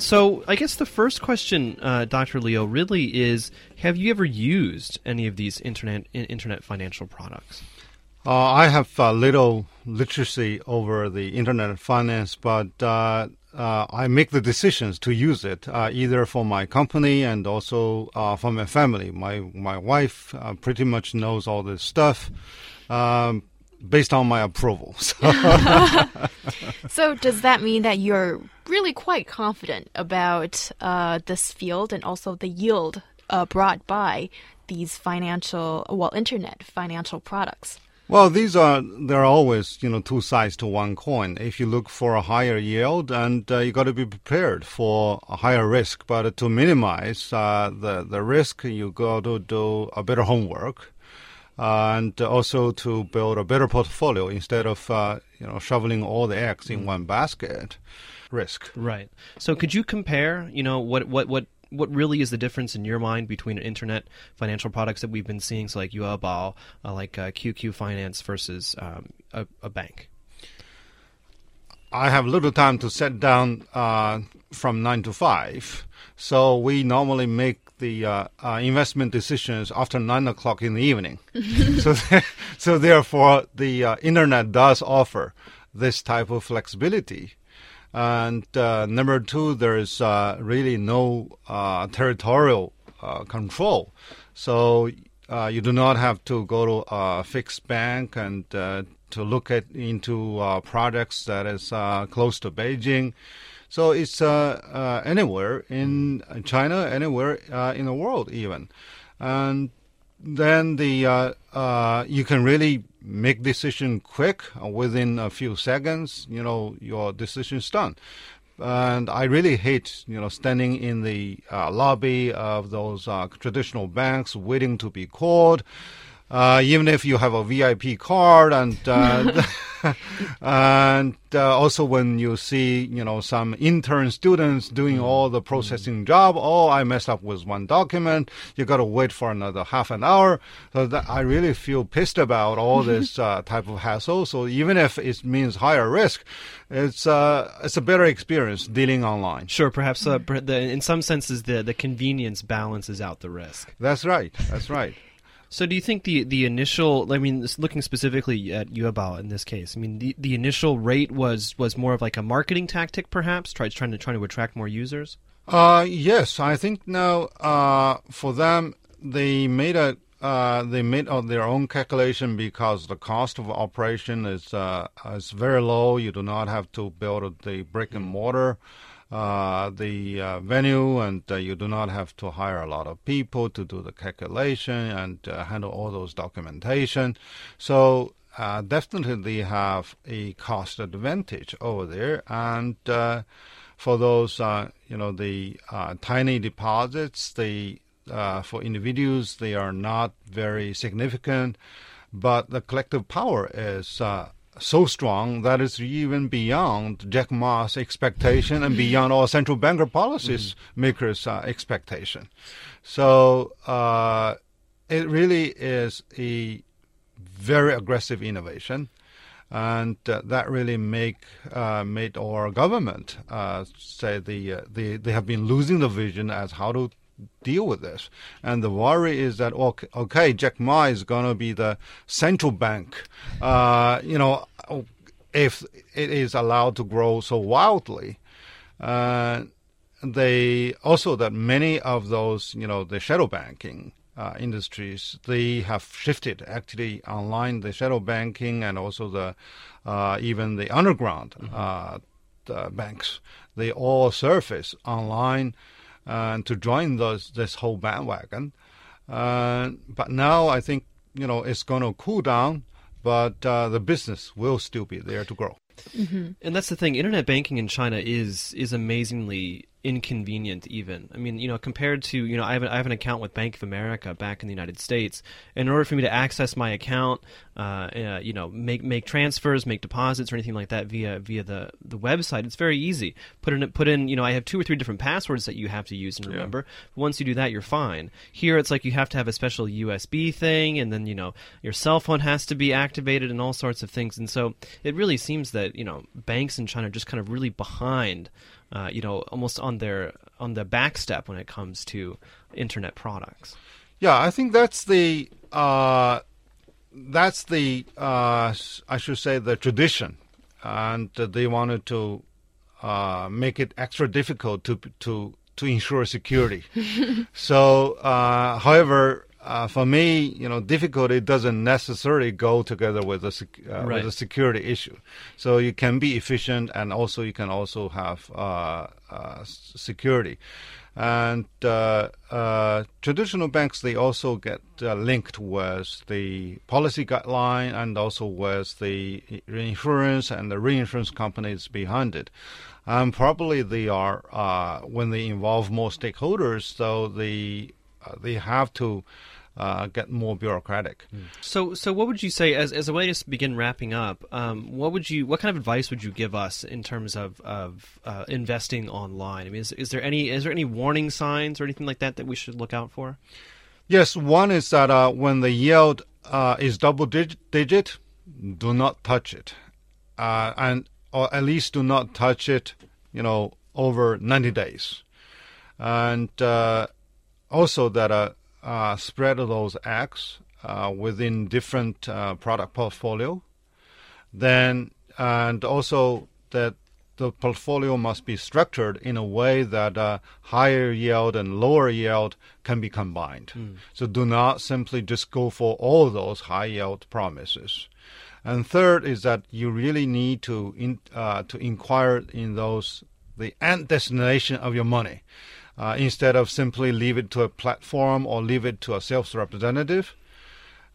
So I guess the first question, uh, Dr. Leo, really is: Have you ever used any of these internet internet financial products? Uh, I have uh, little literacy over the internet finance, but uh, uh I make the decisions to use it uh, either for my company and also uh, for my family. My my wife pretty much knows all this stuff. Um, based on my approval. So. so. does that mean that you're really quite confident about this field and also the yield brought by these financial, well, internet financial products? Well, these are there are always you know two sides to one coin. If you look for a higher yield, and uh, you got to be prepared for a higher risk. But to minimize uh, the the risk, you got to do a better homework, uh, and also to build a better portfolio instead of uh, you know shoveling all the eggs in one basket. Risk. Right. So, could you compare? You know what what what what really is the difference in your mind between internet financial products that we've been seeing, so like Yuebao, uh, like uh, QQ Finance versus um, a, a, bank? I have little time to sit down uh, from nine to five, so we normally make the uh, uh, investment decisions after nine o'clock in the evening. so, so therefore, the uh, internet does offer this type of flexibility. And uh, number two, there is uh, really no uh, territorial uh, control. So uh, you do not have to go to a fixed bank and uh, to look at into uh, projects that is uh, close to Beijing. So it's uh, anywhere in China, anywhere in the world, even. And then the you can really make decision quick uh, within a few seconds. You know, your decision's done. And I really hate, you know, standing in the uh, lobby of those uh, traditional banks waiting to be called. Uh, even if you have a VIP card, and uh, and uh, also when you see you know some intern students doing mm. all the processing job, oh I messed up with one document, you got to wait for another half an hour. So that I really feel pissed about all this uh, type of hassle. So even if it means higher risk, it's uh, it's a better experience dealing online. Sure, perhaps uh, the, in some senses the the convenience balances out the risk. That's right. That's right. So, do you think the the initial? I mean, looking specifically at Yuebao in this case, I mean, the, the initial rate was was more of like a marketing tactic, perhaps, trying trying to trying to attract more users. Uh, yes, I think now uh, for them they made a uh, they made their own calculation because the cost of operation is uh, is very low. You do not have to build the brick and mortar uh, the uh, venue, and uh, you do not have to hire a lot of people to do the calculation and uh, handle all those documentation. So uh, definitely they have a cost advantage over there, and for those you know the tiny deposits, they for individuals they are not very significant, but the collective power is so strong that it's even beyond Jack Ma's expectation and beyond all central banker policies mm-hmm. makers' uh, expectation. So uh, it really is a very aggressive innovation, and uh, that really make uh, made our government uh, say the, uh, the they have been losing the vision as how to deal with this. And the worry is that okay, okay Jack Ma is going to be the central bank. Uh, you know, if it is allowed to grow so wildly. Uh, they also that many of those, you know, the shadow banking uh, industries, they have shifted actually online. The shadow banking and also the uh, even the underground mm-hmm. Uh, the banks, they all surface online and to join those, this whole bandwagon. Uh, but now I think you know it's going to cool down, but uh, the business will still be there to grow. Mm-hmm. And that's the thing. Internet banking in China is is amazingly inconvenient even. I mean you know compared to you know I have, a, I have an account with bank of america back in the united states. In order for me to access my account uh, uh, you know make make transfers make deposits or anything like that via via the the website it's very easy. Put in put in you know i have two or three different passwords that you have to use and remember. Yeah. once you do that you're fine. Here it's like you have to have a special usb thing and then you know your cell phone has to be activated and all sorts of things. And so it really seems that you know banks in china are just kind of really behind uh, you know, almost on their on the back step when it comes to internet products. Yeah, I think that's the uh, that's the uh, I should say the tradition, and they wanted to uh, make it extra difficult to to to ensure security. so, uh, however, uh, for me, you know, difficulty doesn't necessarily go together with a sec- uh, Right. with a security issue. So you can be efficient, and also you can also have uh, uh, security. And uh, uh, traditional banks, they also get uh, linked with the policy guideline and also with the insurance and the reinsurance companies behind it. And probably they are uh, when they involve more stakeholders, so they uh, they have to uh, get more bureaucratic. So, so what would you say as as a way to begin wrapping up? Um, what would you, what kind of advice would you give us in terms of of uh, investing online? I mean, is, is there any is there any warning signs or anything like that that we should look out for? Yes, one is that uh, when the yield uh, is double dig- digit, do not touch it, uh, and or at least do not touch it, you know, over 90 days, and uh, also that uh, uh, spread those eggs uh, within different uh, product portfolio, then and also that the portfolio must be structured in a way that uh, higher yield and lower yield can be combined. So do not simply just go for all those high yield promises. And third is that you really need to in, uh, to inquire in those the end destination of your money, uh, instead of simply leave it to a platform or leave it to a sales representative.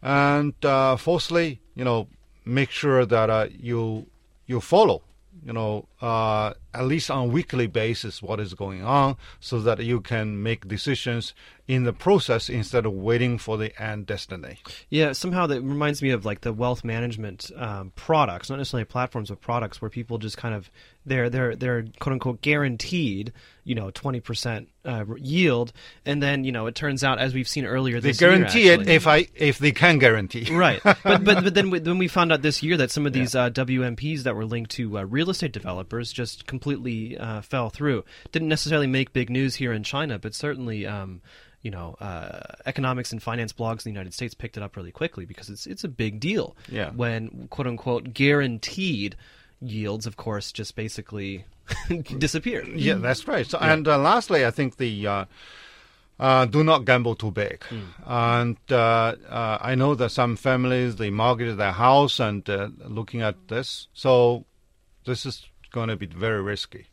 And uh, fourthly, you know, make sure that uh, you you follow, you know, uh, at least on a weekly basis what is going on, so that you can make decisions in the process instead of waiting for the end destiny. Yeah, somehow that reminds me of like the wealth management um, products, not necessarily platforms, but products where people just kind of they're they're they're quote unquote guaranteed, you know, twenty percent uh, yield, and then you know it turns out as we've seen earlier They this year, guarantee it if I if they can guarantee. right but but but then we, then we found out this year that some of these uh, WMPs that were linked to uh, real estate developers just completely uh, fell through. Didn't necessarily make big news here in China, but certainly. Um, you know, uh, economics and finance blogs in the United States picked it up really quickly because it's it's a big deal. Yeah. When quote unquote guaranteed yields, of course, just basically disappear. Yeah, that's right. So, and uh, lastly, I think the uh, uh, do not gamble too big. And uh, uh, I know that some families they mortgage their house and uh, looking at this, so this is going to be very risky.